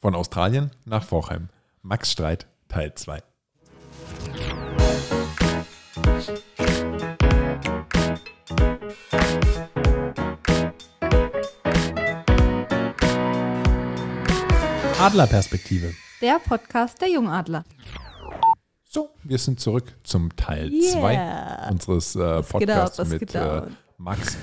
Von Australien nach Vorheim. Max Streit Teil 2. Adlerperspektive. Der Podcast der Jungadler. So, wir sind zurück zum Teil 2 Yeah. unseres äh, Podcasts mit äh. Max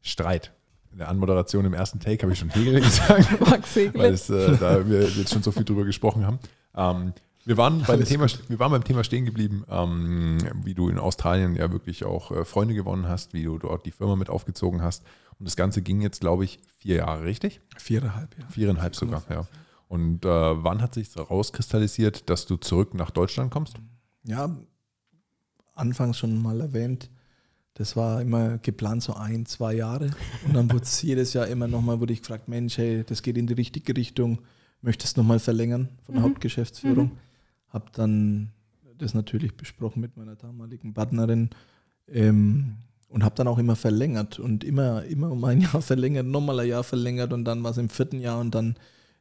Streit. In der Anmoderation im ersten Take habe ich schon Hegel gesagt, Max weil Segler. es, äh, da wir jetzt schon so viel drüber gesprochen haben. Ähm, wir, waren bei dem Alles Thema, wir waren beim Thema stehen geblieben, ähm, wie du in Australien ja wirklich auch äh, Freunde gewonnen hast, wie du dort die Firma mit aufgezogen hast. Und das Ganze ging jetzt, glaube ich, vier Jahre, richtig? Viereinhalb, ja. Viereinhalb sogar, ja. Und äh, wann hat sich rauskristallisiert, dass du zurück nach Deutschland kommst? Ja, anfangs schon mal erwähnt, das war immer geplant so ein, zwei Jahre. Und dann wurde es jedes Jahr immer nochmal, wurde ich gefragt, Mensch, hey, das geht in die richtige Richtung, möchtest nochmal verlängern von der Mhm. Hauptgeschäftsführung. Mhm. Hab dann das natürlich besprochen mit meiner damaligen Partnerin ähm, und habe dann auch immer verlängert und immer, immer um ein Jahr verlängert, nochmal ein Jahr verlängert und dann war es im vierten Jahr und dann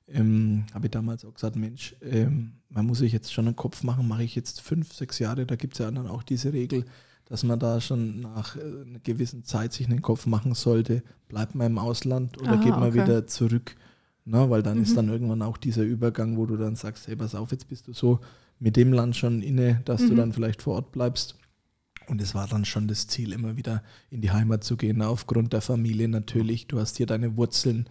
ähm, habe ich damals auch gesagt, Mensch, ähm, man muss sich jetzt schon einen Kopf machen, mache ich jetzt fünf, sechs Jahre, da gibt es ja dann auch diese Regel, dass man da schon nach äh, einer gewissen Zeit sich einen Kopf machen sollte, bleibt man im Ausland oder Aha, geht man okay. wieder zurück. Na, weil dann Mhm. ist dann irgendwann auch dieser Übergang, wo du dann sagst, hey, pass auf, jetzt bist du so mit dem Land schon inne, dass du Mhm. dann vielleicht vor Ort bleibst. Und es war dann schon das Ziel, immer wieder in die Heimat zu gehen, aufgrund der Familie natürlich. Du hast hier deine Wurzeln.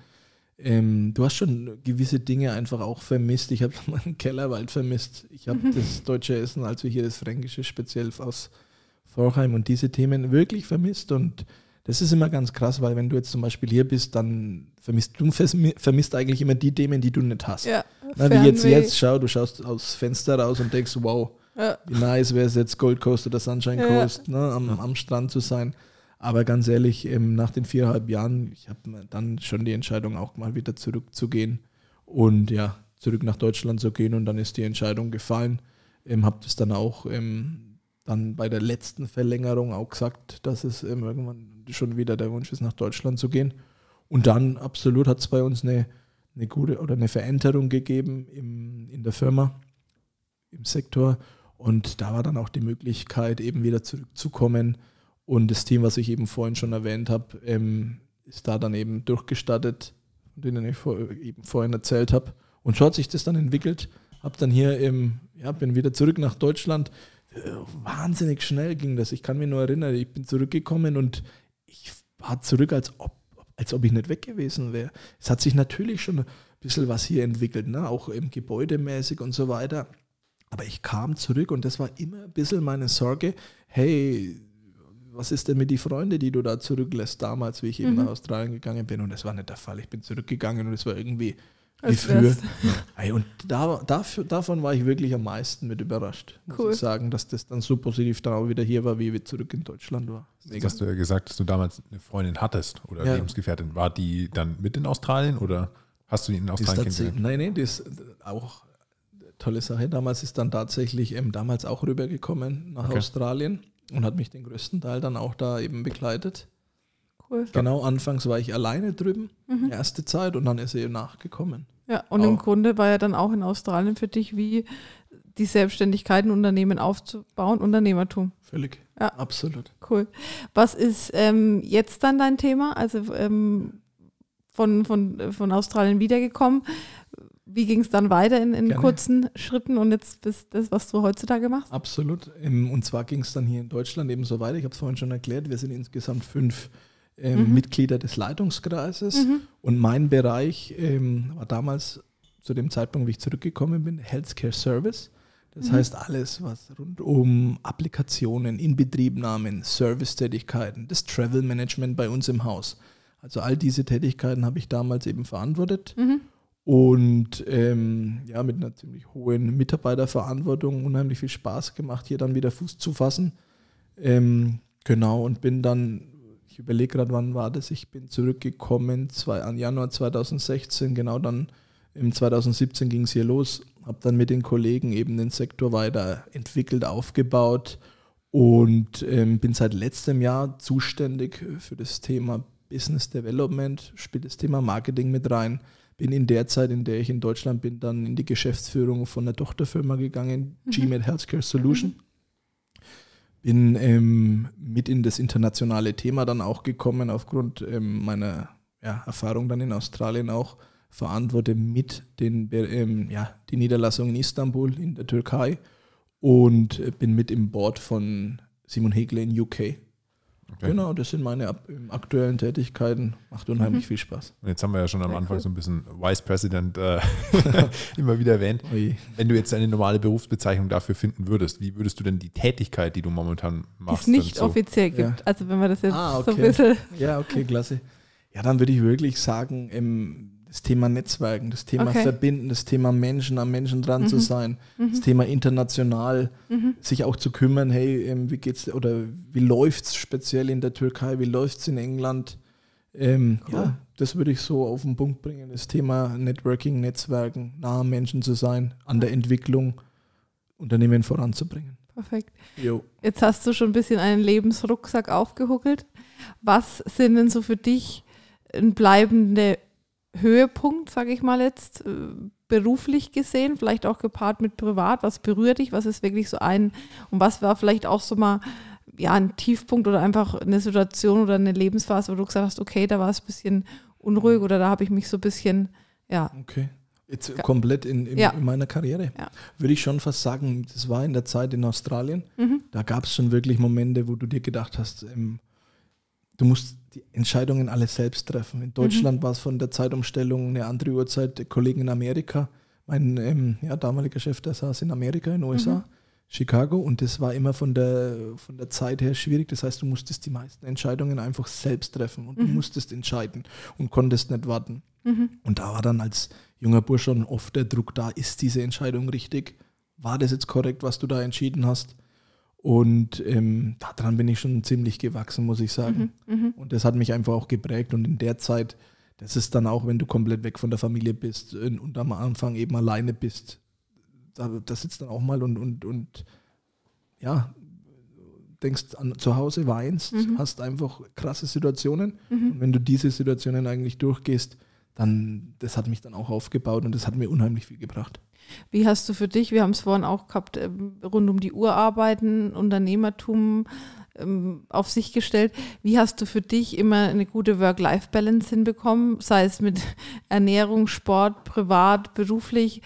Ähm, du hast schon gewisse Dinge einfach auch vermisst. Ich habe meinen Kellerwald vermisst. Ich habe Mhm. das deutsche Essen, also hier das Fränkische, speziell aus Vorheim und diese Themen wirklich vermisst. Und das ist immer ganz krass, weil wenn du jetzt zum Beispiel hier bist, dann vermisst du vermisst eigentlich immer die Themen, die du nicht hast. Ja, Na, wie jetzt, jetzt, schau, du schaust aus Fenster raus und denkst, wow, Ja. wie nice wäre es jetzt Gold Coast oder Sunshine Ja. Coast, ne, am, am Strand zu sein. Aber ganz ehrlich, ähm, nach den viereinhalb Jahren, ich habe dann schon die Entscheidung auch mal wieder zurückzugehen und ja, zurück nach Deutschland zu gehen und dann ist die Entscheidung gefallen. Ähm, habe das dann auch ähm, dann bei der letzten Verlängerung auch gesagt, dass es irgendwann schon wieder der Wunsch ist, nach Deutschland zu gehen. Und dann absolut hat es bei uns eine, eine gute oder eine Veränderung gegeben im, in der Firma, im Sektor. Und da war dann auch die Möglichkeit, eben wieder zurückzukommen. Und das Team, was ich eben vorhin schon erwähnt habe, ähm, ist da dann eben durchgestattet, von denen ich vor, eben vorhin erzählt habe. Und so hat sich das dann entwickelt. Hab dann hier, ähm, ja, bin wieder zurück nach Deutschland. Wahnsinnig schnell ging das. Ich kann mich nur erinnern, ich bin zurückgekommen und ich war zurück, als ob, als ob ich nicht weg gewesen wäre. Es hat sich natürlich schon ein bisschen was hier entwickelt, ne? auch im gebäudemäßig und so weiter. Aber ich kam zurück und das war immer ein bisschen meine Sorge, hey, was ist denn mit die Freunde, die du da zurücklässt, damals, wie ich eben Mhm. nach Australien gegangen bin. Und das war nicht der Fall. Ich bin zurückgegangen und es war irgendwie wie früher. Ey, und da, dafür, davon war ich wirklich am meisten mit überrascht, muss Cool. ich sagen, dass das dann so positiv dann auch wieder hier war, wie wir zurück in Deutschland war. Jetzt hast du ja gesagt, dass du damals eine Freundin hattest oder Ja. Lebensgefährtin. War die dann mit in Australien oder hast du die in Australien kennengelernt? nein, nein, das ist auch eine tolle Sache. Damals ist dann tatsächlich ähm, damals auch rübergekommen nach Okay. Australien und hat mich den größten Teil dann auch da eben begleitet. Cool. Genau, anfangs war ich alleine drüben, Mhm. erste Zeit, und dann ist sie nachgekommen. Ja, und im Auch. Grunde war ja dann auch in Australien für dich wie die Selbstständigkeit, ein Unternehmen aufzubauen, Unternehmertum. Völlig. Ja. Absolut. Cool. Was ist ähm, jetzt dann dein Thema? Also ähm, von, von, von Australien wiedergekommen. Wie ging es dann weiter in, in Gerne. kurzen Schritten und jetzt bis das, was du heutzutage machst? Absolut. Ähm, Und zwar ging es dann hier in Deutschland eben so weiter. Ich habe es vorhin schon erklärt, wir sind insgesamt fünf ähm, Mhm. Mitglieder des Leitungskreises. Mhm. Und mein Bereich ähm, war damals zu dem Zeitpunkt, wie ich zurückgekommen bin, Healthcare Service. Das Mhm. heißt alles, was rund um Applikationen, Inbetriebnahmen, Servicetätigkeiten, das Travel Management bei uns im Haus. Also all diese Tätigkeiten habe ich damals eben verantwortet Mhm. und ähm, ja, mit einer ziemlich hohen Mitarbeiterverantwortung unheimlich viel Spaß gemacht, hier dann wieder Fuß zu fassen. Ähm, genau, und bin dann, überlege gerade, wann war das, ich bin zurückgekommen, zwei, an Januar 2016, genau dann im 2017 ging es hier los, habe dann mit den Kollegen eben den Sektor weiterentwickelt, aufgebaut und ähm, bin seit letztem Jahr zuständig für das Thema Business Development, spielt das Thema Marketing mit rein, bin in der Zeit, in der ich in Deutschland bin, dann in die Geschäftsführung von einer Tochterfirma gegangen, mhm. GMAT Healthcare Solution. Mhm. Bin ähm, mit in das internationale Thema dann auch gekommen, aufgrund ähm, meiner ja, Erfahrung dann in Australien auch. Verantworte mit den, ähm, ja, die Niederlassung in Istanbul in der Türkei und bin mit im Board von Simon Hegle in UK. Okay. Genau, das sind meine aktuellen Tätigkeiten. Macht unheimlich mhm. viel Spaß. Und jetzt haben wir ja schon am Anfang so ein bisschen Vice President äh, immer wieder erwähnt. Ui. Wenn du jetzt eine normale Berufsbezeichnung dafür finden würdest, wie würdest du denn die Tätigkeit, die du momentan machst, die es nicht so? offiziell gibt? Ja. Also wenn man das jetzt ah, okay. so ein bisschen. Ja, okay, klasse. Ja, dann würde ich wirklich sagen, im das Thema Netzwerken, das Thema okay. Verbinden, das Thema Menschen am Menschen dran mhm. zu sein, mhm. das Thema international, mhm. sich auch zu kümmern, hey, ähm, wie geht's oder wie läuft es speziell in der Türkei, wie läuft es in England? Ähm, cool. Ja, das würde ich so auf den Punkt bringen. Das Thema Networking, Netzwerken, nah am Menschen zu sein, an der Entwicklung, Unternehmen voranzubringen. Perfekt. Jo. Jetzt hast du schon ein bisschen einen Lebensrucksack aufgehuckelt. Was sind denn so für dich bleibende Höhepunkt, sage ich mal jetzt, äh, beruflich gesehen, vielleicht auch gepaart mit privat? Was berührt dich? Was ist wirklich so ein und was war vielleicht auch so mal ja, ein Tiefpunkt oder einfach eine Situation oder eine Lebensphase, wo du gesagt hast, okay, da war es ein bisschen unruhig oder da habe ich mich so ein bisschen, ja. Okay. Jetzt komplett in, in, ja. in meiner Karriere. Ja. Würde ich schon fast sagen, das war in der Zeit in Australien. Mhm. Da gab es schon wirklich Momente, wo du dir gedacht hast, ähm, du musst die Entscheidungen alle selbst treffen. In Deutschland mhm. war es von der Zeitumstellung eine andere Uhrzeit, der Kollegen in Amerika. Mein ähm, ja, damaliger Chef, der saß in Amerika, in den USA, mhm. Chicago, und das war immer von der, von der Zeit her schwierig. Das heißt, du musstest die meisten Entscheidungen einfach selbst treffen und mhm. du musstest entscheiden und konntest nicht warten. Mhm. Und da war dann als junger Bursch schon oft der Druck da, ist diese Entscheidung richtig? War das jetzt korrekt, was du da entschieden hast? Und ähm, daran bin ich schon ziemlich gewachsen, muss ich sagen. Mhm, mhm, und das hat mich einfach auch geprägt. Und in der Zeit, das ist dann auch, wenn du komplett weg von der Familie bist und am Anfang eben alleine bist, da, da sitzt dann auch mal und, und, und ja, denkst an zu Hause, weinst, mhm. hast einfach krasse Situationen. Mhm. Und wenn du diese Situationen eigentlich durchgehst, dann, das hat mich dann auch aufgebaut und das hat mir unheimlich viel gebracht. Wie hast du für dich, wir haben es vorhin auch gehabt, ähm, rund um die Uhr arbeiten, Unternehmertum ähm, auf sich gestellt. Wie hast du für dich immer eine gute Work-Life-Balance hinbekommen, sei es mit Ernährung, Sport, privat, beruflich?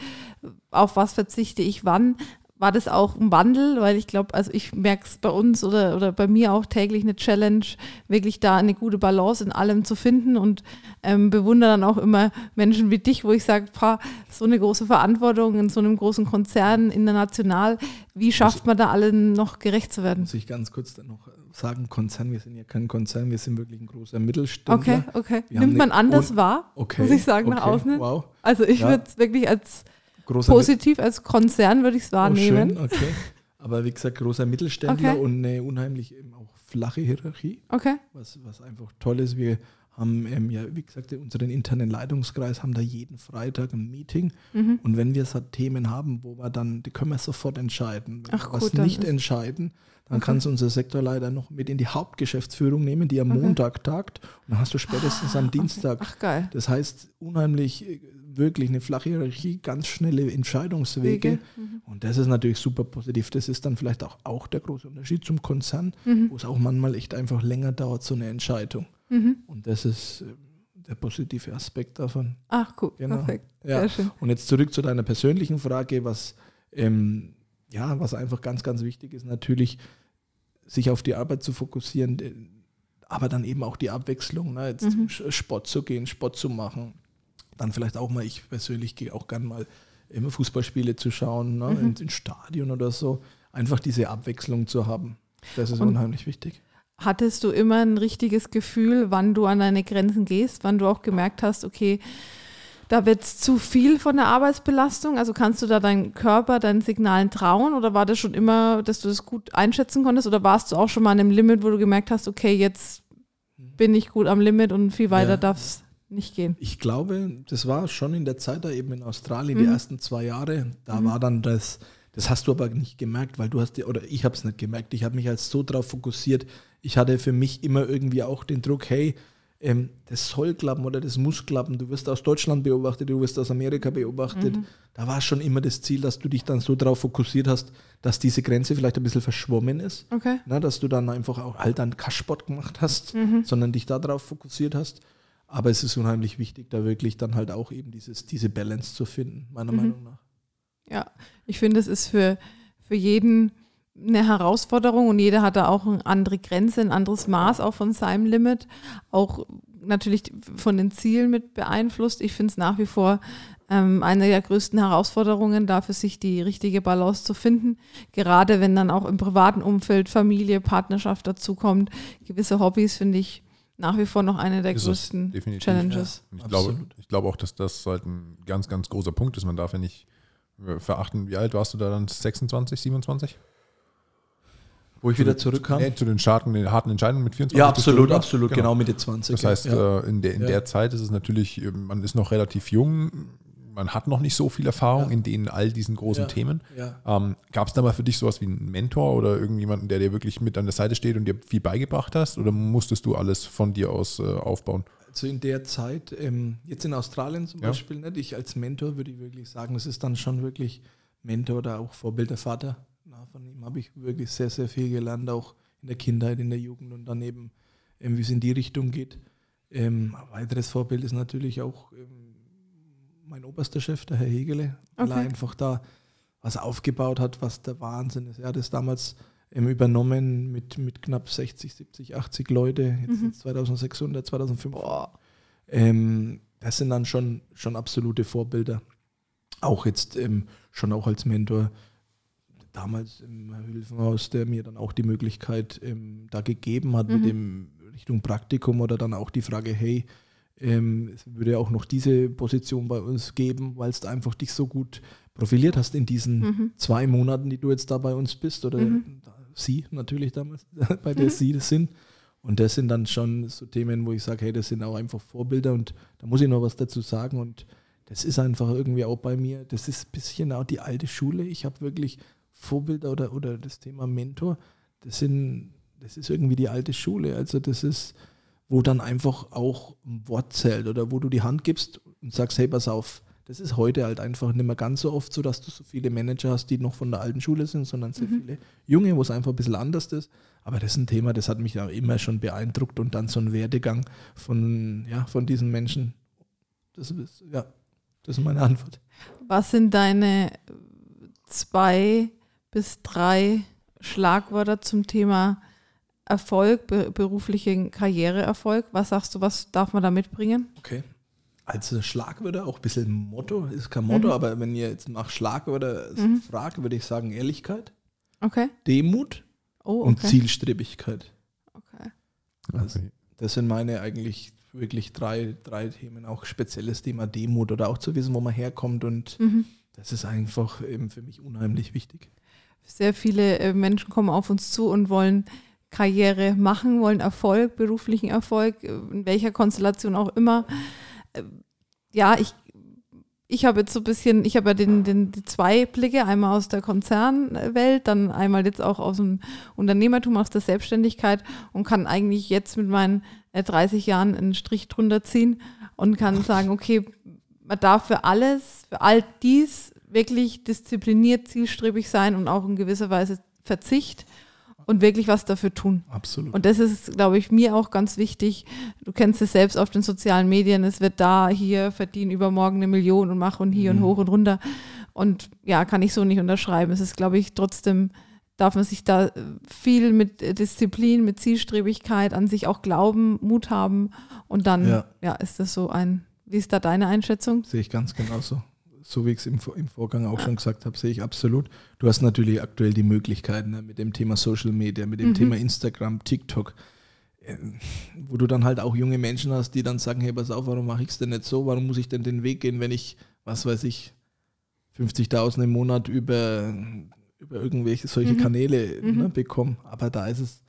Auf was verzichte ich wann? War das auch ein Wandel, weil ich glaube, also ich merke es bei uns oder, oder bei mir auch täglich eine Challenge, wirklich da eine gute Balance in allem zu finden und ähm, bewundere dann auch immer Menschen wie dich, wo ich sage, so eine große Verantwortung in so einem großen Konzern international, wie schafft man da allen noch gerecht zu werden? Muss ich ganz kurz dann noch sagen, Konzern, wir sind ja kein Konzern, wir sind wirklich ein großer Mittelständler. Okay, okay. Wir Nimmt man anders wahr, okay, muss ich sagen, okay, nach außen. Wow. Also ich ja. würde es wirklich als großer Positiv als Konzern würde ich es wahrnehmen. Oh, schön, okay. Aber wie gesagt, großer Mittelständler okay. und eine unheimlich eben auch flache Hierarchie. Okay. Was, was einfach toll ist. Wir haben ähm, ja, wie gesagt, unseren internen Leitungskreis haben da jeden Freitag ein Meeting. Mhm. Und wenn wir so Themen haben, wo wir dann, die können wir sofort entscheiden. Wenn Ach, wir gut, was nicht entscheiden, dann okay. kann es unser Sektorleiter noch mit in die Hauptgeschäftsführung nehmen, die am okay. Montag tagt. Und dann hast du spätestens ah, am Dienstag. Ach geil. Das heißt, unheimlich äh, wirklich eine flache Hierarchie, ganz schnelle Entscheidungswege. Mhm. Und das ist natürlich super positiv. Das ist dann vielleicht auch, auch der große Unterschied zum Konzern, mhm. wo es auch manchmal echt einfach länger dauert, so eine Entscheidung. Mhm. Und das ist äh, der positive Aspekt davon. Ach, cool, genau. perfekt. Ja. Sehr schön. Und jetzt zurück zu deiner persönlichen Frage, was, ähm, ja, was einfach ganz, ganz wichtig ist, natürlich, sich auf die Arbeit zu fokussieren, aber dann eben auch die Abwechslung, ne? jetzt mhm. Sport zu gehen, Sport zu machen, dann vielleicht auch mal, ich persönlich gehe auch gern mal immer Fußballspiele zu schauen, ne, mhm. ins Stadion oder so. Einfach diese Abwechslung zu haben. Das ist Und unheimlich wichtig. Hattest du immer ein richtiges Gefühl, wann du an deine Grenzen gehst, wann du auch gemerkt hast, okay, da wird es zu viel von der Arbeitsbelastung? Also kannst du da deinen Körper, deinen Signalen trauen oder war das schon immer, dass du das gut einschätzen konntest oder warst du auch schon mal an einem Limit, wo du gemerkt hast, okay, jetzt bin ich gut am Limit und viel weiter ja. darf es nicht gehen. Ich glaube, das war schon in der Zeit da eben in Australien, mhm. die ersten zwei Jahre. Da mhm. war dann das, das hast du aber nicht gemerkt, weil du hast, oder ich habe es nicht gemerkt. Ich habe mich als so darauf fokussiert. Ich hatte für mich immer irgendwie auch den Druck, hey, ähm, das soll klappen oder das muss klappen. Du wirst aus Deutschland beobachtet, du wirst aus Amerika beobachtet. Mhm. Da war schon immer das Ziel, dass du dich dann so darauf fokussiert hast, dass diese Grenze vielleicht ein bisschen verschwommen ist. Okay. Na, dass du dann einfach auch halt einen Kaschsport gemacht hast, mhm. sondern dich darauf fokussiert hast. Aber es ist unheimlich wichtig, da wirklich dann halt auch eben dieses, diese Balance zu finden, meiner mhm. Meinung nach. Ja, ich finde, es ist für, für jeden eine Herausforderung und jeder hat da auch eine andere Grenze, ein anderes Maß auch von seinem Limit, auch natürlich von den Zielen mit beeinflusst. Ich finde es nach wie vor ähm, eine der größten Herausforderungen, da für sich die richtige Balance zu finden. Gerade wenn dann auch im privaten Umfeld Familie, Partnerschaft dazukommt, gewisse Hobbys finde ich nach wie vor noch eine der ist größten Challenges. Ja, ich, glaube, ich glaube auch, dass das halt ein ganz, ganz großer Punkt ist. Man darf ja nicht verachten, wie alt warst du da dann? 26, 27? Wo ich zu wieder zurückkam? Nee, zu den starken, harten Entscheidungen mit 24. Ja, absolut, absolut, genau. genau Mitte 20. Das heißt, ja. Äh, in, der, in ja. der Zeit ist es natürlich, äh, man ist noch relativ jung, man hat noch nicht so viel Erfahrung ja. in denen all diesen großen Themen. Ähm, Gab es da mal für dich sowas wie einen Mentor oder irgendjemanden, der dir wirklich mit an der Seite steht und dir viel beigebracht hast? Oder musstest du alles von dir aus äh, aufbauen? Also in der Zeit, ähm, jetzt in Australien zum Beispiel, nicht, ich als Mentor würde ich wirklich sagen, das ist dann schon wirklich Mentor oder auch Vorbild der Vater na, von ihm habe ich wirklich sehr, sehr viel gelernt, auch in der Kindheit, in der Jugend und daneben, ähm, wie es in die Richtung geht. Ähm, ein weiteres Vorbild ist natürlich auch ähm, mein oberster Chef, der Herr Hegele, weil okay. er einfach da was aufgebaut hat, was der Wahnsinn ist. Er hat es damals ähm, übernommen mit, mit knapp 60, 70, 80 Leute, jetzt mhm. 2600, 2500. Ähm, das sind dann schon, schon absolute Vorbilder. Auch jetzt ähm, schon auch als Mentor damals im Hilfenhaus, der mir dann auch die Möglichkeit ähm, da gegeben hat mhm. mit dem Richtung Praktikum oder dann auch die Frage, hey, ähm, es würde auch noch diese Position bei uns geben, weil du einfach dich so gut profiliert hast in diesen mhm. zwei Monaten, die du jetzt da bei uns bist oder mhm. sie natürlich damals, bei der mhm. sie das sind. Und das sind dann schon so Themen, wo ich sage, hey, das sind auch einfach Vorbilder und da muss ich noch was dazu sagen und das ist einfach irgendwie auch bei mir, das ist ein bisschen auch die alte Schule. Ich habe wirklich Vorbilder oder, oder das Thema Mentor, das sind, das ist irgendwie die alte Schule. Also das ist, wo dann einfach auch ein Wort zählt oder wo du die Hand gibst und sagst, hey, pass auf, das ist heute halt einfach nicht mehr ganz so oft so, dass du so viele Manager hast, die noch von der alten Schule sind, sondern sehr mhm. viele junge, wo es einfach ein bisschen anders ist. Aber das ist ein Thema, das hat mich ja immer schon beeindruckt und dann so ein Werdegang von, ja, von diesen Menschen. Das ist, ja, das ist meine Antwort. Was sind deine zwei bis drei Schlagwörter zum Thema Erfolg, beruflichen Karriereerfolg. Was sagst du, was darf man da mitbringen? Okay. Als Schlagwörter auch ein bisschen Motto, ist kein Motto, mhm. aber wenn ihr jetzt nach Schlagwörter mhm. fragt, würde ich sagen Ehrlichkeit, okay. Demut oh, okay. und Zielstrebigkeit. Okay. Also, das sind meine eigentlich wirklich drei, drei Themen, auch spezielles Thema Demut oder auch zu wissen, wo man herkommt und mhm. das ist einfach eben für mich unheimlich wichtig. Sehr viele äh, Menschen kommen auf uns zu und wollen Karriere machen, wollen Erfolg, beruflichen Erfolg, äh, in welcher Konstellation auch immer. Äh, ja, ich, ich habe jetzt so ein bisschen, ich habe ja den, den, die zwei Blicke, einmal aus der Konzernwelt, dann einmal jetzt auch aus dem Unternehmertum, aus der Selbstständigkeit und kann eigentlich jetzt mit meinen 30 Jahren einen Strich drunter ziehen und kann sagen, okay, man darf für alles, für all dies wirklich diszipliniert, zielstrebig sein und auch in gewisser Weise Verzicht und wirklich was dafür tun. Absolut. Und das ist, glaube ich, mir auch ganz wichtig. Du kennst es selbst auf den sozialen Medien. Es wird da, hier verdienen übermorgen eine Million und mach und hier mhm. und hoch und runter. Und ja, kann ich so nicht unterschreiben. Es ist, glaube ich, trotzdem darf man sich da viel mit Disziplin, mit Zielstrebigkeit an sich auch glauben, Mut haben. Und dann, ja, ja ist das so ein, wie ist da deine Einschätzung? Sehe ich ganz genauso so wie ich es im, im Vorgang auch schon gesagt habe, sehe ich absolut. Du hast natürlich aktuell die Möglichkeiten ne, mit dem Thema Social Media, mit dem mhm. Thema Instagram, TikTok, äh, wo du dann halt auch junge Menschen hast, die dann sagen, hey, pass auf, warum mache ich es denn nicht so? Warum muss ich denn den Weg gehen, wenn ich, was weiß ich, 50.000 im Monat über, über irgendwelche solche mhm. Kanäle mhm. Ne, bekomme? Aber da ist es,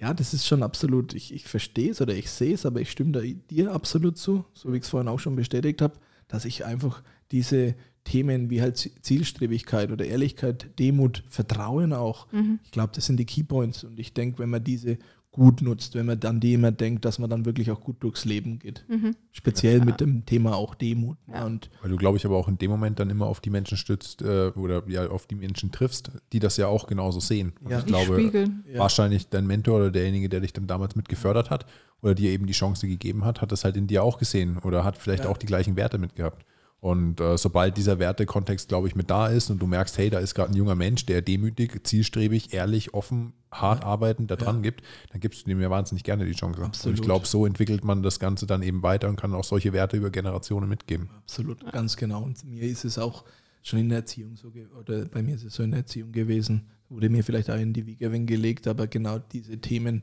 ja, das ist schon absolut, ich, ich verstehe es oder ich sehe es, aber ich stimme da dir absolut zu, so wie ich es vorhin auch schon bestätigt habe, dass ich einfach diese Themen wie halt Zielstrebigkeit oder Ehrlichkeit, Demut, Vertrauen auch. Mhm. Ich glaube, das sind die Keypoints. Und ich denke, wenn man diese gut nutzt, wenn man dann die immer denkt, dass man dann wirklich auch gut durchs Leben geht. Mhm. Speziell ja. mit dem Thema auch Demut. Ja. Und Weil du, glaube ich, aber auch in dem Moment dann immer auf die Menschen stützt äh, oder ja auf die Menschen triffst, die das ja auch genauso sehen. Und ja. ich glaube, Spiegeln. wahrscheinlich dein Mentor oder derjenige, der dich dann damals mit gefördert hat oder dir eben die Chance gegeben hat, hat das halt in dir auch gesehen oder hat vielleicht auch die gleichen Werte mitgehabt. Und äh, sobald dieser Wertekontext, glaube ich, mit da ist und du merkst, hey, da ist gerade ein junger Mensch, der demütig, zielstrebig, ehrlich, offen, hart ja. arbeitend da dran ja. gibt, dann gibst du dem ja wahnsinnig gerne die Chance. Absolut. Und ich glaube, so entwickelt man das Ganze dann eben weiter und kann auch solche Werte über Generationen mitgeben. Absolut, ganz genau. Und mir ist es auch schon in der Erziehung so, oder bei mir ist es so in der Erziehung gewesen, wurde mir vielleicht auch in die Wiege gelegt, aber genau diese Themen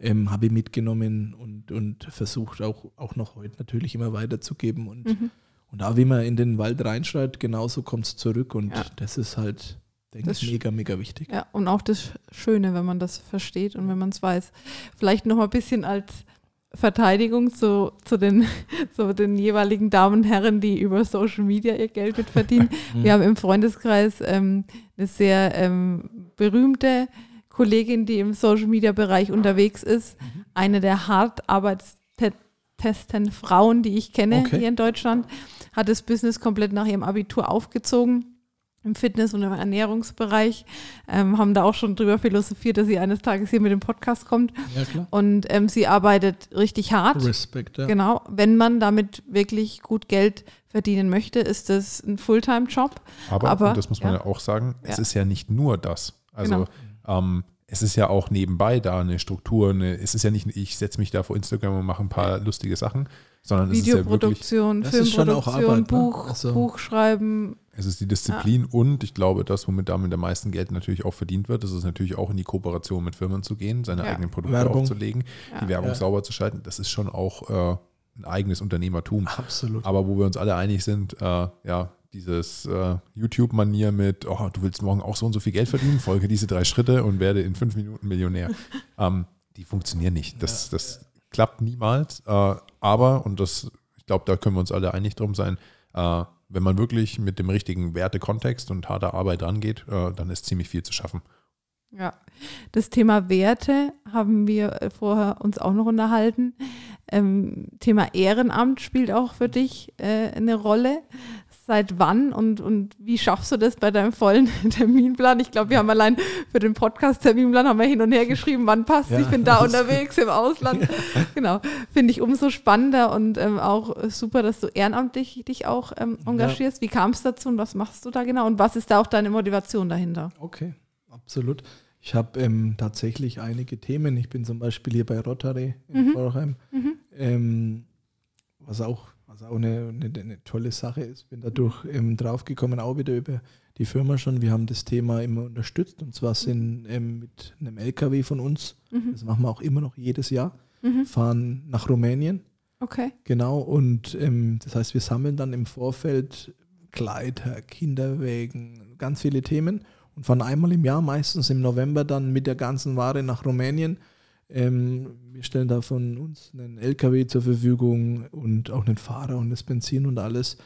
ähm, habe ich mitgenommen und, und versucht auch, auch noch heute natürlich immer weiterzugeben und mhm und da, wie man in den Wald reinschreit, genauso kommt es zurück. Und ja. das ist halt, denke ich, mega, mega wichtig. Ja, und auch das Schöne, wenn man das versteht und wenn man es weiß. Vielleicht noch mal ein bisschen als Verteidigung zu, zu, den, zu den jeweiligen Damen und Herren, die über Social Media ihr Geld mit verdienen. Mhm. Wir haben im Freundeskreis ähm, eine sehr ähm, berühmte Kollegin, die im Social Media Bereich unterwegs ist. Mhm. Eine der hart arbeitstesten Frauen, die ich kenne okay. hier in Deutschland hat das Business komplett nach ihrem Abitur aufgezogen im Fitness- und im Ernährungsbereich, ähm, haben da auch schon drüber philosophiert, dass sie eines Tages hier mit dem Podcast kommt. Ja, klar. Und ähm, sie arbeitet richtig hart. Respekt, ja. Genau. Wenn man damit wirklich gut Geld verdienen möchte, ist das ein Fulltime-Job. Aber, Aber das muss man ja, ja auch sagen, es ist ja nicht nur das. Also genau. ähm, es ist ja auch nebenbei da eine Struktur, eine, es ist ja nicht, ich setze mich da vor Instagram und mache ein paar lustige Sachen, sondern Videoproduktion, es ist ja wirklich, Filmproduktion, Arbeit, ne? Buch, also. Buchschreiben. Es ist die Disziplin ja. und ich glaube, das, womit damit am meisten Geld natürlich auch verdient wird, das ist natürlich auch in die Kooperation mit Firmen zu gehen, seine ja. eigenen Produkte Werbung. aufzulegen, ja. die Werbung sauber zu schalten. Das ist schon auch äh, ein eigenes Unternehmertum. Absolut. Aber wo wir uns alle einig sind, äh, ja, dieses äh, YouTube-Manier mit, oh, du willst morgen auch so und so viel Geld verdienen, folge diese drei Schritte und werde in fünf Minuten Millionär. ähm, die funktionieren nicht. Das, das klappt niemals. Äh, aber, und das, ich glaube, da können wir uns alle einig drum sein, äh, wenn man wirklich mit dem richtigen Wertekontext und harter Arbeit rangeht, äh, dann ist ziemlich viel zu schaffen. Ja, das Thema Werte haben wir äh, vorher uns auch noch unterhalten. Ähm, Thema Ehrenamt spielt auch für dich äh, eine Rolle seit wann und, und wie schaffst du das bei deinem vollen Terminplan? Ich glaube, wir haben allein für den Podcast-Terminplan haben wir hin und her geschrieben, wann passt. Ja, ich bin da unterwegs im Ausland. Genau. Finde ich umso spannender und ähm, auch super, dass du ehrenamtlich dich auch ähm, engagierst. Ja. Wie kam es dazu und was machst du da genau? Und was ist da auch deine Motivation dahinter? Okay, absolut. Ich habe ähm, tatsächlich einige Themen. Ich bin zum Beispiel hier bei Rotary in mhm. Vorheim, mhm. Was auch was auch eine, eine, eine, tolle Sache ist. Bin dadurch ähm, draufgekommen, auch wieder über die Firma schon. Wir haben das Thema immer unterstützt und zwar sind ähm, mit einem LKW von uns, mhm. das machen wir auch immer noch jedes Jahr, mhm. fahren nach Rumänien. Okay. Genau, und ähm, das heißt, wir sammeln dann im Vorfeld Gleiter, Kinderwägen, ganz viele Themen und fahren einmal im Jahr, meistens im November, dann mit der ganzen Ware nach Rumänien ähm, wir stellen da von uns einen LKW zur Verfügung und auch einen Fahrer und das Benzin und alles.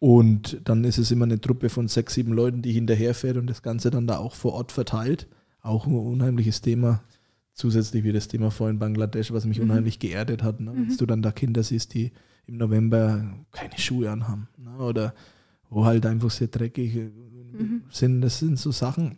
Und dann ist es immer eine Truppe von sechs, sieben Leuten, die hinterherfährt und das Ganze dann da auch vor Ort verteilt. Auch ein unheimliches Thema. Zusätzlich wie das Thema vorhin Bangladesch, was mich mhm. unheimlich geerdet hat. Ne? Mhm. Wenn du dann da Kinder siehst, die im November keine Schuhe anhaben. Ne? Oder wo halt einfach sehr dreckig mhm. sind. Das sind so Sachen,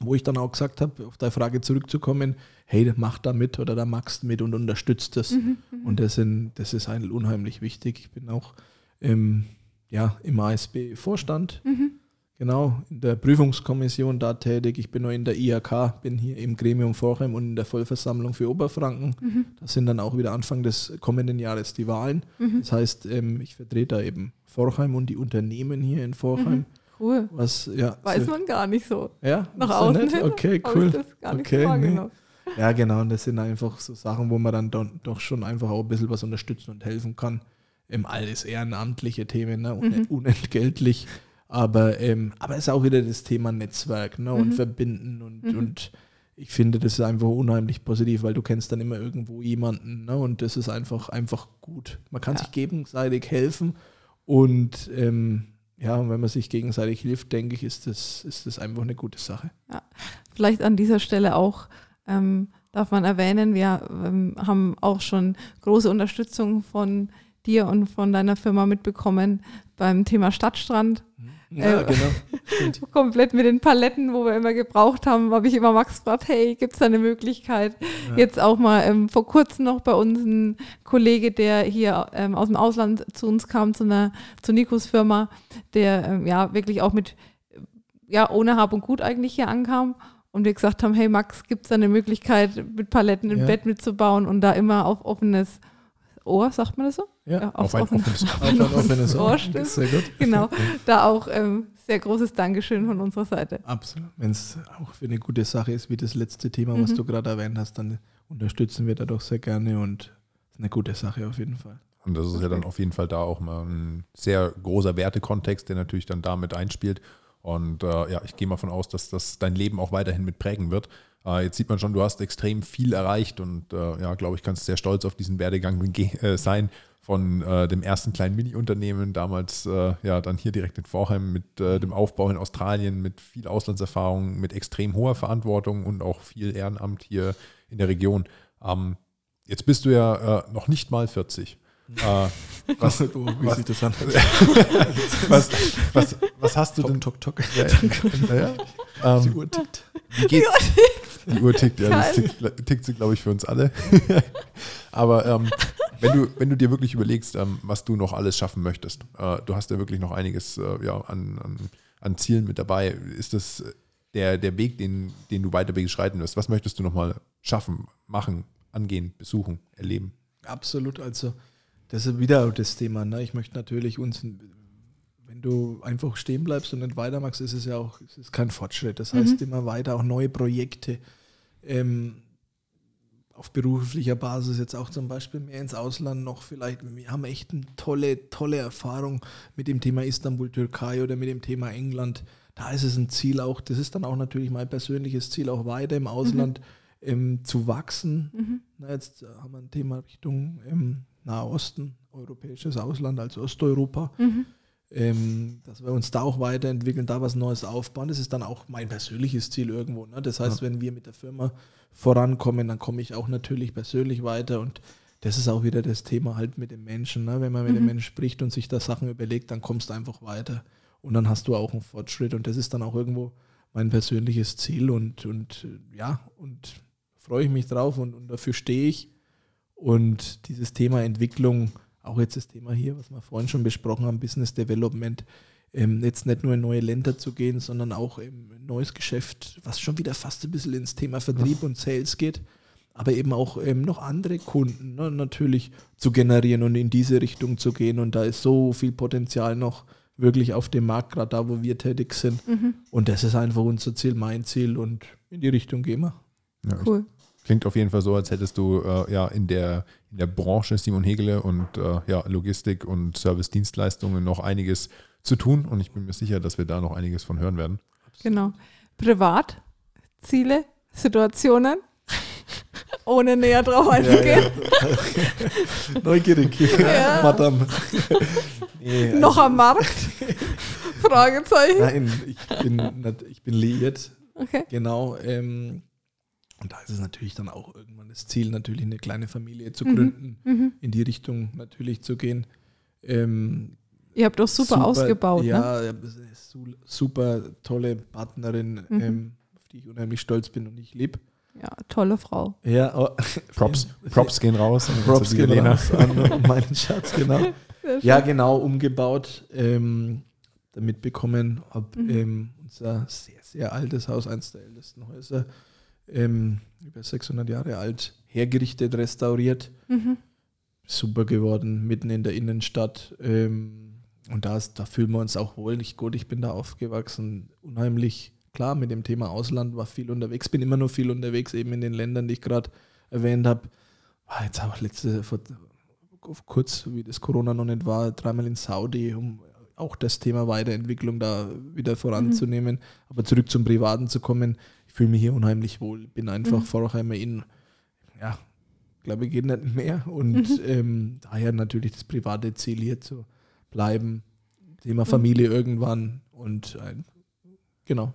wo ich dann auch gesagt habe, auf deine Frage zurückzukommen, hey, mach da mit oder da magst mit und unterstützt das. Mhm, mhm, und das, sind, das ist eigentlich unheimlich wichtig. Ich bin auch im, ja, im ASB-Vorstand, mhm. genau, in der Prüfungskommission da tätig. Ich bin noch in der IHK, bin hier im Gremium Vorheim und in der Vollversammlung für Oberfranken. Mhm. Das sind dann auch wieder Anfang des kommenden Jahres die Wahlen. Mhm. Das heißt, ähm, ich vertrete da eben Vorheim und die Unternehmen hier in Vorheim. Mhm. Cool. Was, ja, Weiß so, man gar nicht so. Ja, nach außen hin. Okay, cool. Ich das gar nicht okay, nee. Ja, genau. Und das sind einfach so Sachen, wo man dann do, doch schon einfach auch ein bisschen was unterstützen und helfen kann. Ähm, alles ehrenamtliche Themen, ne? Mhm. unentgeltlich. Aber, ähm, aber es ist auch wieder das Thema Netzwerk ne? und mhm. Verbinden und, mhm. und ich finde, das ist einfach unheimlich positiv, weil du kennst dann immer irgendwo jemanden ne? und das ist einfach, einfach gut. Man kann ja. sich gegenseitig helfen und ähm, ja, und wenn man sich gegenseitig hilft, denke ich, ist das, ist das einfach eine gute Sache. Ja. Vielleicht an dieser Stelle auch ähm, darf man erwähnen. Wir ähm, haben auch schon große Unterstützung von dir und von deiner Firma mitbekommen beim Thema Stadtstrand. Ja, äh, genau. komplett mit den Paletten, wo wir immer gebraucht haben, habe ich immer Max gefragt, hey, gibt es da eine Möglichkeit? Ja. Jetzt auch mal ähm, vor kurzem noch bei uns ein Kollege, der hier ähm, aus dem Ausland zu uns kam, zu einer zu Nikos Firma, der ähm, ja wirklich auch mit, ja, ohne Hab und Gut eigentlich hier ankam und wir gesagt haben, hey Max, gibt es da eine Möglichkeit, mit Paletten im ja. Bett mitzubauen und da immer auf offenes Ohr, sagt man das so? Ja, ja auf, auf, ein offenes, auf ein offenes Ohr. Ohr stimmt. Sehr gut. Genau, da auch ähm, sehr großes Dankeschön von unserer Seite. Absolut. Wenn es auch für eine gute Sache ist, wie das letzte Thema, was mhm. du gerade erwähnt hast, dann unterstützen wir da doch sehr gerne und ist eine gute Sache auf jeden Fall. Und das ist ja dann auf jeden Fall da auch mal ein sehr großer Wertekontext, der natürlich dann damit einspielt. Und äh, ja, ich gehe mal von aus, dass das dein Leben auch weiterhin mit prägen wird. Äh, jetzt sieht man schon, du hast extrem viel erreicht und äh, ja, glaube ich, kannst sehr stolz auf diesen Werdegang äh, sein von äh, dem ersten kleinen Mini-Unternehmen, damals äh, ja dann hier direkt in Vorheim mit dem Aufbau in Australien, mit viel Auslandserfahrung, mit extrem hoher Verantwortung und auch viel Ehrenamt hier in der Region. Ähm, jetzt bist du ja noch nicht mal 40. Äh, was, wie sieht das an? was, was, was hast du tok, denn? Tok, tok. Ja, ja, ja. Ähm, die Uhr tickt. Wie geht, die Uhr tickt, ja, das tickt, tickt sie, glaube ich, für uns alle. Aber ähm, wenn, du, wenn du dir wirklich überlegst, ähm, was du noch alles schaffen möchtest, äh, du hast ja wirklich noch einiges äh, ja, an, an, an, Zielen mit dabei. Ist das der, der Weg, den, den du weiter beschreiten wirst? Was möchtest du nochmal schaffen, machen, angehen, besuchen, erleben? Absolut. Also das ist wieder das Thema. Ne? Ich möchte natürlich uns, wenn du einfach stehen bleibst und nicht weitermachst, ist es ja auch es ist kein Fortschritt. Das heißt mhm. immer weiter auch neue Projekte ähm, auf beruflicher Basis jetzt auch zum Beispiel mehr ins Ausland noch vielleicht. Wir haben echt eine tolle, tolle Erfahrung mit dem Thema Istanbul, Türkei oder mit dem Thema England. Da ist es ein Ziel auch, das ist dann auch natürlich mein persönliches Ziel, auch weiter im Ausland mhm. ähm, zu wachsen. Mhm. Na, jetzt haben wir ein Thema Richtung ähm, Nahosten, europäisches Ausland, also Osteuropa. Mhm. Ähm, dass wir uns da auch weiterentwickeln, da was Neues aufbauen. Das ist dann auch mein persönliches Ziel irgendwo. Ne? Das heißt, ja. wenn wir mit der Firma vorankommen, dann komme ich auch natürlich persönlich weiter und das ist auch wieder das Thema halt mit dem Menschen. Ne? Wenn man mit mhm. dem Menschen spricht und sich da Sachen überlegt, dann kommst du einfach weiter und dann hast du auch einen Fortschritt und das ist dann auch irgendwo mein persönliches Ziel und, und ja, und freue ich mich drauf und, und dafür stehe ich und dieses Thema Entwicklung, auch jetzt das Thema hier, was wir vorhin schon besprochen haben, Business Development, ähm, jetzt nicht nur in neue Länder zu gehen, sondern auch im neues Geschäft, was schon wieder fast ein bisschen ins Thema Vertrieb und Sales geht, aber eben auch ähm, noch andere Kunden ne, natürlich zu generieren und in diese Richtung zu gehen. Und da ist so viel Potenzial noch wirklich auf dem Markt, gerade da, wo wir tätig sind. Mhm. Und das ist einfach unser Ziel, mein Ziel und in die Richtung gehen wir. Ja, cool. Klingt auf jeden Fall so, als hättest du äh, ja in der, in der Branche Simon Hegele und äh, ja, Logistik und Service-Dienstleistungen noch einiges zu tun und ich bin mir sicher, dass wir da noch einiges von hören werden. Genau. Privat, Ziele, Situationen, ohne näher drauf einzugehen. Ja, ja. Neugierig, ja. Madame. Nee, also noch am Markt? Fragezeichen. Nein, ich bin, ich bin liiert. Okay. Genau. Ähm, und da ist es natürlich dann auch irgendwann das Ziel, natürlich eine kleine Familie zu mhm. gründen, mhm. in die Richtung natürlich zu gehen. Ähm, Ihr habt doch super, super ausgebaut. Ja, ne? super tolle Partnerin, mhm. ähm, auf die ich unheimlich stolz bin und ich liebe. Ja, tolle Frau. Ja, oh, Props, Props gehen raus. Props gehen Lena. raus an meinen Schatz, genau. Ja, genau, umgebaut, ähm, damit bekommen, habe mhm. ähm, unser sehr, sehr altes Haus, eines der ältesten Häuser, ähm, über 600 Jahre alt, hergerichtet, restauriert. Mhm. Super geworden, mitten in der Innenstadt. Ähm, und da, ist, da fühlen wir uns auch wohl. Nicht gut, ich bin da aufgewachsen, unheimlich klar mit dem Thema Ausland, war viel unterwegs, bin immer nur viel unterwegs, eben in den Ländern, die ich gerade erwähnt habe. War jetzt auch letzte, vor, kurz, wie das Corona noch nicht war, dreimal in Saudi, um auch das Thema Weiterentwicklung da wieder voranzunehmen. Mhm. Aber zurück zum Privaten zu kommen, fühle mich hier unheimlich wohl. Bin einfach mhm. Vorheimer in, ja, glaube ich, geht nicht mehr. Und mhm. ähm, daher natürlich das private Ziel hier zu bleiben. Thema mhm. Familie irgendwann und ein, genau.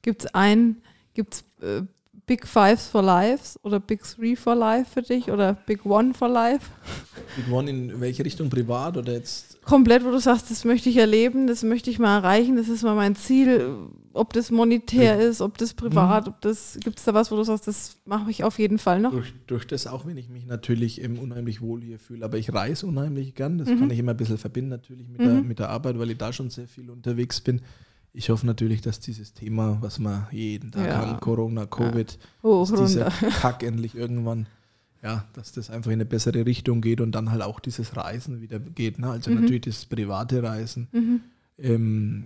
Gibt es ein, gibt's, äh, Big Fives for Life oder Big Three for Life für dich oder Big One for Life? Big One in welche Richtung privat oder jetzt? Komplett, wo du sagst, das möchte ich erleben, das möchte ich mal erreichen, das ist mal mein Ziel, ob das monetär ist, ob das privat, mhm. ob das, gibt es da was, wo du sagst, das mache ich auf jeden Fall noch? Durch, durch das auch, wenn ich mich natürlich eben unheimlich wohl hier fühle, aber ich reise unheimlich gern, das mhm. kann ich immer ein bisschen verbinden natürlich mit, mhm. der, mit der Arbeit, weil ich da schon sehr viel unterwegs bin. Ich hoffe natürlich, dass dieses Thema, was wir jeden Tag ja. haben, Corona, Covid, ja. oh, dass dieser Kack endlich irgendwann ja, dass das einfach in eine bessere Richtung geht und dann halt auch dieses Reisen wieder geht. Ne? Also mhm. natürlich das private Reisen. Mhm. Ähm,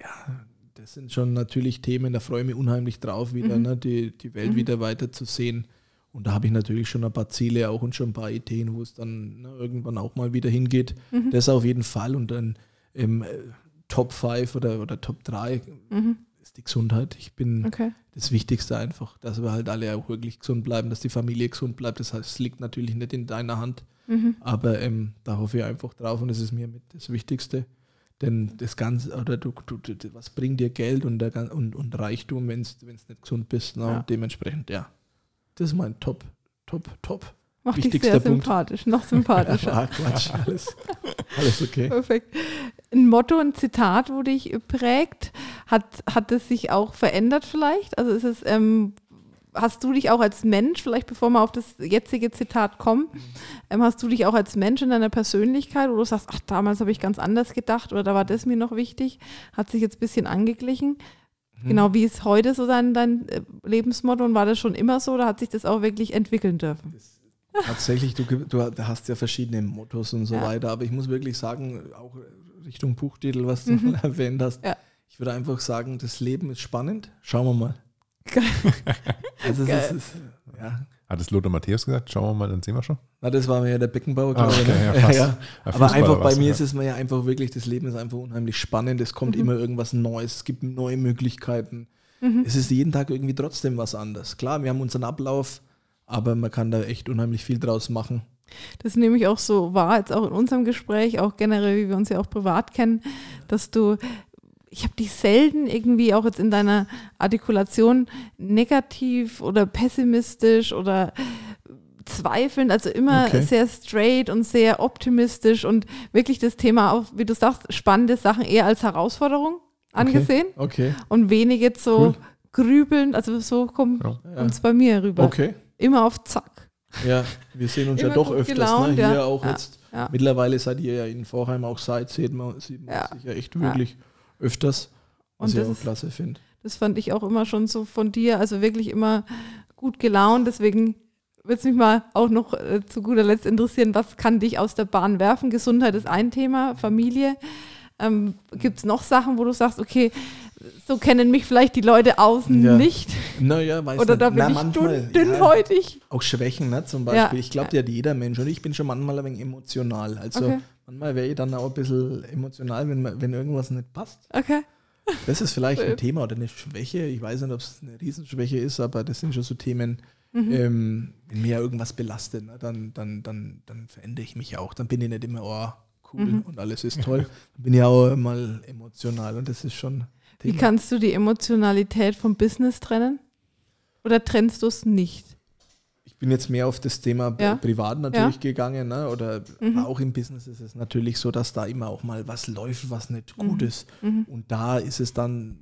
ja, das sind schon natürlich Themen, da freue ich mich unheimlich drauf, wieder mhm. ne? die, die Welt mhm. wieder weiter zu sehen. Und da habe ich natürlich schon ein paar Ziele auch und schon ein paar Ideen, wo es dann ne, irgendwann auch mal wieder hingeht. Mhm. Das auf jeden Fall. Und dann im äh, Top 5 oder, oder Top 3 ist die Gesundheit. Ich bin okay. das Wichtigste einfach, dass wir halt alle auch wirklich gesund bleiben, dass die Familie gesund bleibt. Das heißt, es liegt natürlich nicht in deiner Hand, mhm. aber ähm, da hoffe ich einfach drauf und das ist mir mit das Wichtigste. Denn das Ganze, oder du, du, du was bringt dir Geld und, der, und, und Reichtum, wenn du nicht gesund bist? Ne? Ja. Und dementsprechend, ja, das ist mein Top, Top, Top. Macht dich sehr Punkt. sympathisch, noch sympathischer. ja, Quatsch, alles, alles okay. Perfekt. Ein Motto, ein Zitat, wo dich prägt, hat, hat es sich auch verändert vielleicht? Also ist es, ähm, hast du dich auch als Mensch, vielleicht bevor wir auf das jetzige Zitat kommen, ähm, hast du dich auch als Mensch in deiner Persönlichkeit, wo du sagst, ach, damals habe ich ganz anders gedacht oder da war das mir noch wichtig, hat sich jetzt ein bisschen angeglichen? Hm. Genau, wie ist heute so dein, dein äh, Lebensmotto und war das schon immer so oder hat sich das auch wirklich entwickeln dürfen? Das Tatsächlich, du, du hast ja verschiedene Mottos und so ja. weiter, aber ich muss wirklich sagen, auch Richtung Buchtitel, was du mhm. erwähnt hast, ja. ich würde einfach sagen, das Leben ist spannend, schauen wir mal. Geil. Also es ist, ja. Hat es Lothar Matthäus gesagt? Schauen wir mal, dann sehen wir schon. Na, das war mir ja der Beckenbauer, ah, okay, ne? ja, ja, ja. Aber einfach bei mir ist es mir ja einfach wirklich, das Leben ist einfach unheimlich spannend. Es kommt mhm. immer irgendwas Neues, es gibt neue Möglichkeiten. Mhm. Es ist jeden Tag irgendwie trotzdem was anderes. Klar, wir haben unseren Ablauf, aber man kann da echt unheimlich viel draus machen. Das nehme ich auch so wahr, jetzt auch in unserem Gespräch, auch generell, wie wir uns ja auch privat kennen, dass du, ich habe dich selten irgendwie auch jetzt in deiner Artikulation negativ oder pessimistisch oder zweifelnd, also immer okay. sehr straight und sehr optimistisch und wirklich das Thema auch, wie du sagst, spannende Sachen eher als Herausforderung angesehen okay. okay. und wenig jetzt so cool. grübelnd, also so kommt ja. uns bei mir rüber. Okay immer auf Zack. Ja, wir sehen uns ja doch öfters. Ne? Gelaunt, ne? Hier ja. auch ja. jetzt. Ja. Mittlerweile seid ihr ja in Vorheim auch seid, sieht man, sieht man sich ja echt wirklich öfters, was Und ich auch klasse finde. Das fand ich auch immer schon so von dir, also wirklich immer gut gelaunt. Deswegen würde es mich mal auch noch äh, zu guter Letzt interessieren, was kann dich aus der Bahn werfen? Gesundheit ist ein Thema, Familie. Ähm, Gibt es noch Sachen, wo du sagst, okay, so kennen mich vielleicht die Leute außen ja. nicht. Naja, weiß Oder da bin Na, ich manchmal, dünnhäutig. Ja, auch Schwächen, ne, zum Beispiel. Ja. Ich glaube, hat jeder Mensch. Und ich bin schon manchmal ein wenig emotional. Also okay. manchmal wäre ich dann auch ein bisschen emotional, wenn, wenn irgendwas nicht passt. Okay. Das ist vielleicht ein Thema oder eine Schwäche. Ich weiß nicht, ob es eine Riesenschwäche ist, aber das sind schon so Themen, mhm. ähm, wenn mir irgendwas belastet, ne, dann, dann, dann, dann verändere ich mich auch. Dann bin ich nicht immer, oh, cool mhm. und alles ist toll. Dann bin ich auch mal emotional und das ist schon. Wie kannst du die Emotionalität vom Business trennen? Oder trennst du es nicht? Ich bin jetzt mehr auf das Thema ja. privat natürlich ja. gegangen, ne? oder mhm. auch im Business ist es natürlich so, dass da immer auch mal was läuft, was nicht mhm. gut ist. Mhm. Und da ist es dann,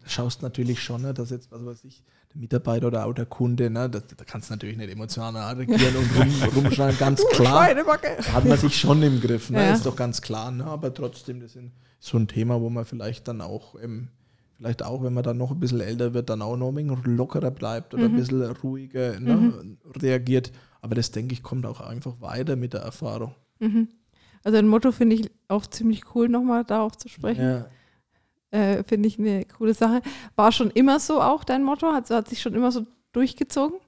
da schaust natürlich schon, ne, dass jetzt, was weiß ich, der Mitarbeiter oder auch der Kunde, ne, da, da kannst du natürlich nicht emotional reagieren und rum, rumschreien, ganz klar. Da hat man sich schon im Griff, ne, ja. ist doch ganz klar. Ne, aber trotzdem, das sind so ein Thema, wo man vielleicht dann auch, ähm, vielleicht auch, wenn man dann noch ein bisschen älter wird, dann auch noch ein lockerer bleibt oder mhm. ein bisschen ruhiger ne, mhm. reagiert. Aber das, denke ich, kommt auch einfach weiter mit der Erfahrung. Mhm. Also ein Motto finde ich auch ziemlich cool, nochmal darauf zu sprechen. Ja. Äh, finde ich eine coole Sache. War schon immer so auch dein Motto? Hat, hat sich schon immer so durchgezogen?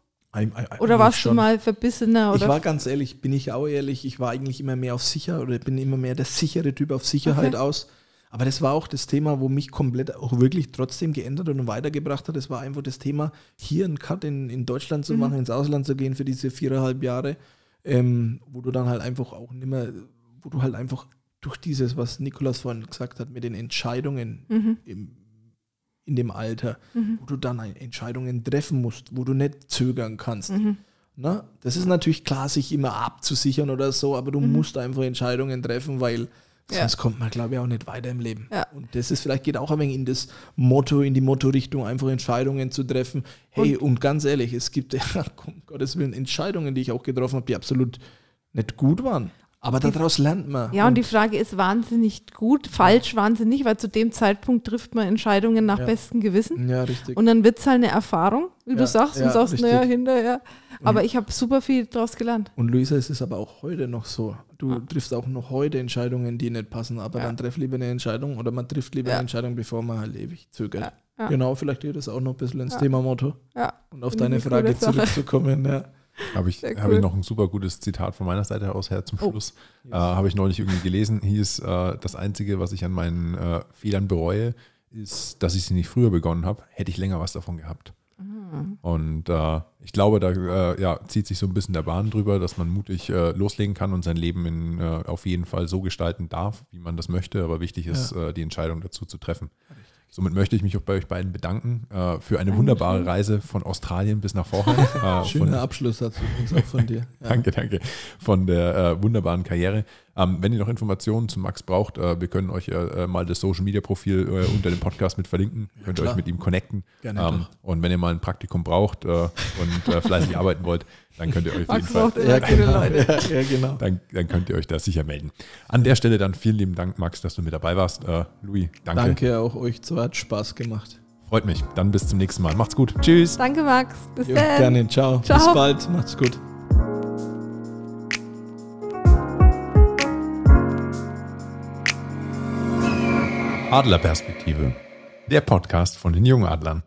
oder warst schon. du mal verbissener? Oder? Ich war ganz ehrlich, bin ich auch ehrlich, ich war eigentlich immer mehr auf sicher oder bin immer mehr der sichere Typ auf Sicherheit okay. aus. Aber das war auch das Thema, wo mich komplett auch wirklich trotzdem geändert und weitergebracht hat. Das war einfach das Thema, hier einen Cut in, in Deutschland zu mhm. machen, ins Ausland zu gehen für diese viereinhalb Jahre, ähm, wo du dann halt einfach auch nicht mehr, wo du halt einfach durch dieses, was Nikolas vorhin gesagt hat, mit den Entscheidungen mhm. im, in dem Alter, mhm. wo du dann Entscheidungen treffen musst, wo du nicht zögern kannst. Mhm. Na, das ist natürlich klar, sich immer abzusichern oder so, aber du mhm. musst einfach Entscheidungen treffen, weil sonst ja. kommt man, glaube ich, auch nicht weiter im Leben. Ja. Und das ist vielleicht geht auch ein wenig in das Motto, in die Motto-Richtung, einfach Entscheidungen zu treffen. Hey, und, und ganz ehrlich, es gibt, ja, um Gottes Willen, Entscheidungen, die ich auch getroffen habe, die absolut nicht gut waren. Aber daraus lernt man. Ja, und, und die Frage ist wahnsinnig gut, falsch wahnsinnig, weil zu dem Zeitpunkt trifft man Entscheidungen nach ja. bestem Gewissen. Ja, richtig. Und dann wird es halt eine Erfahrung, wie ja, du sagst, ja, und sagst, naja, hinterher. Aber und ich habe super viel daraus gelernt. Und Luisa, es ist aber auch heute noch so. Du ah. triffst auch noch heute Entscheidungen, die nicht passen, aber dann treff lieber eine Entscheidung oder man trifft lieber eine Entscheidung, bevor man halt ewig zögert. Genau, vielleicht geht das auch noch ein bisschen ins Thema Motto. Ja. Und auf deine Frage zurückzukommen, ja. Habe ich, cool. hab ich noch ein super gutes Zitat von meiner Seite aus her zum oh. Schluss. Oh. Äh, Habe ich neulich irgendwie gelesen. Hieß, äh, das Einzige, was ich an meinen äh, Fehlern bereue, ist, dass ich sie nicht früher begonnen habe. Hätte ich länger was davon gehabt. Mhm. Und äh, ich glaube, da äh, ja, zieht sich so ein bisschen der Bahn drüber, dass man mutig äh, loslegen kann und sein Leben in, auf jeden Fall so gestalten darf, wie man das möchte. Aber wichtig ist, ja. die Entscheidung dazu zu treffen. Richtig. Somit möchte ich mich auch bei euch beiden bedanken äh, für eine wunderbare Reise von Australien bis nach Vorheim. Äh, Schöner Abschluss dazu uns auch von dir. Ja. danke, danke. Von der äh, wunderbaren Karriere. Ähm, wenn ihr noch Informationen zu Max braucht, äh, wir können euch äh, mal das Social Media Profil äh, unter dem Podcast mit verlinken. Ja, Könnt ihr euch mit ihm connecten. Gerne ähm, und wenn ihr mal ein Praktikum braucht und fleißig arbeiten wollt, dann könnt ihr euch auf jeden Fall. Ja, genau. Ja, ja, genau. Dann, dann, könnt ihr euch da sicher melden. An der Stelle dann vielen lieben Dank, Max, dass du mit dabei warst. Äh, Louis, danke. Danke auch euch, so hat Spaß gemacht. Freut mich. Dann bis zum nächsten Mal. Macht's gut. Tschüss. Danke, Max. Bis jo, dann. Gerne. Ciao. Ciao. Bis bald. Macht's gut. Adlerperspektive. Der Podcast von den Jungadlern.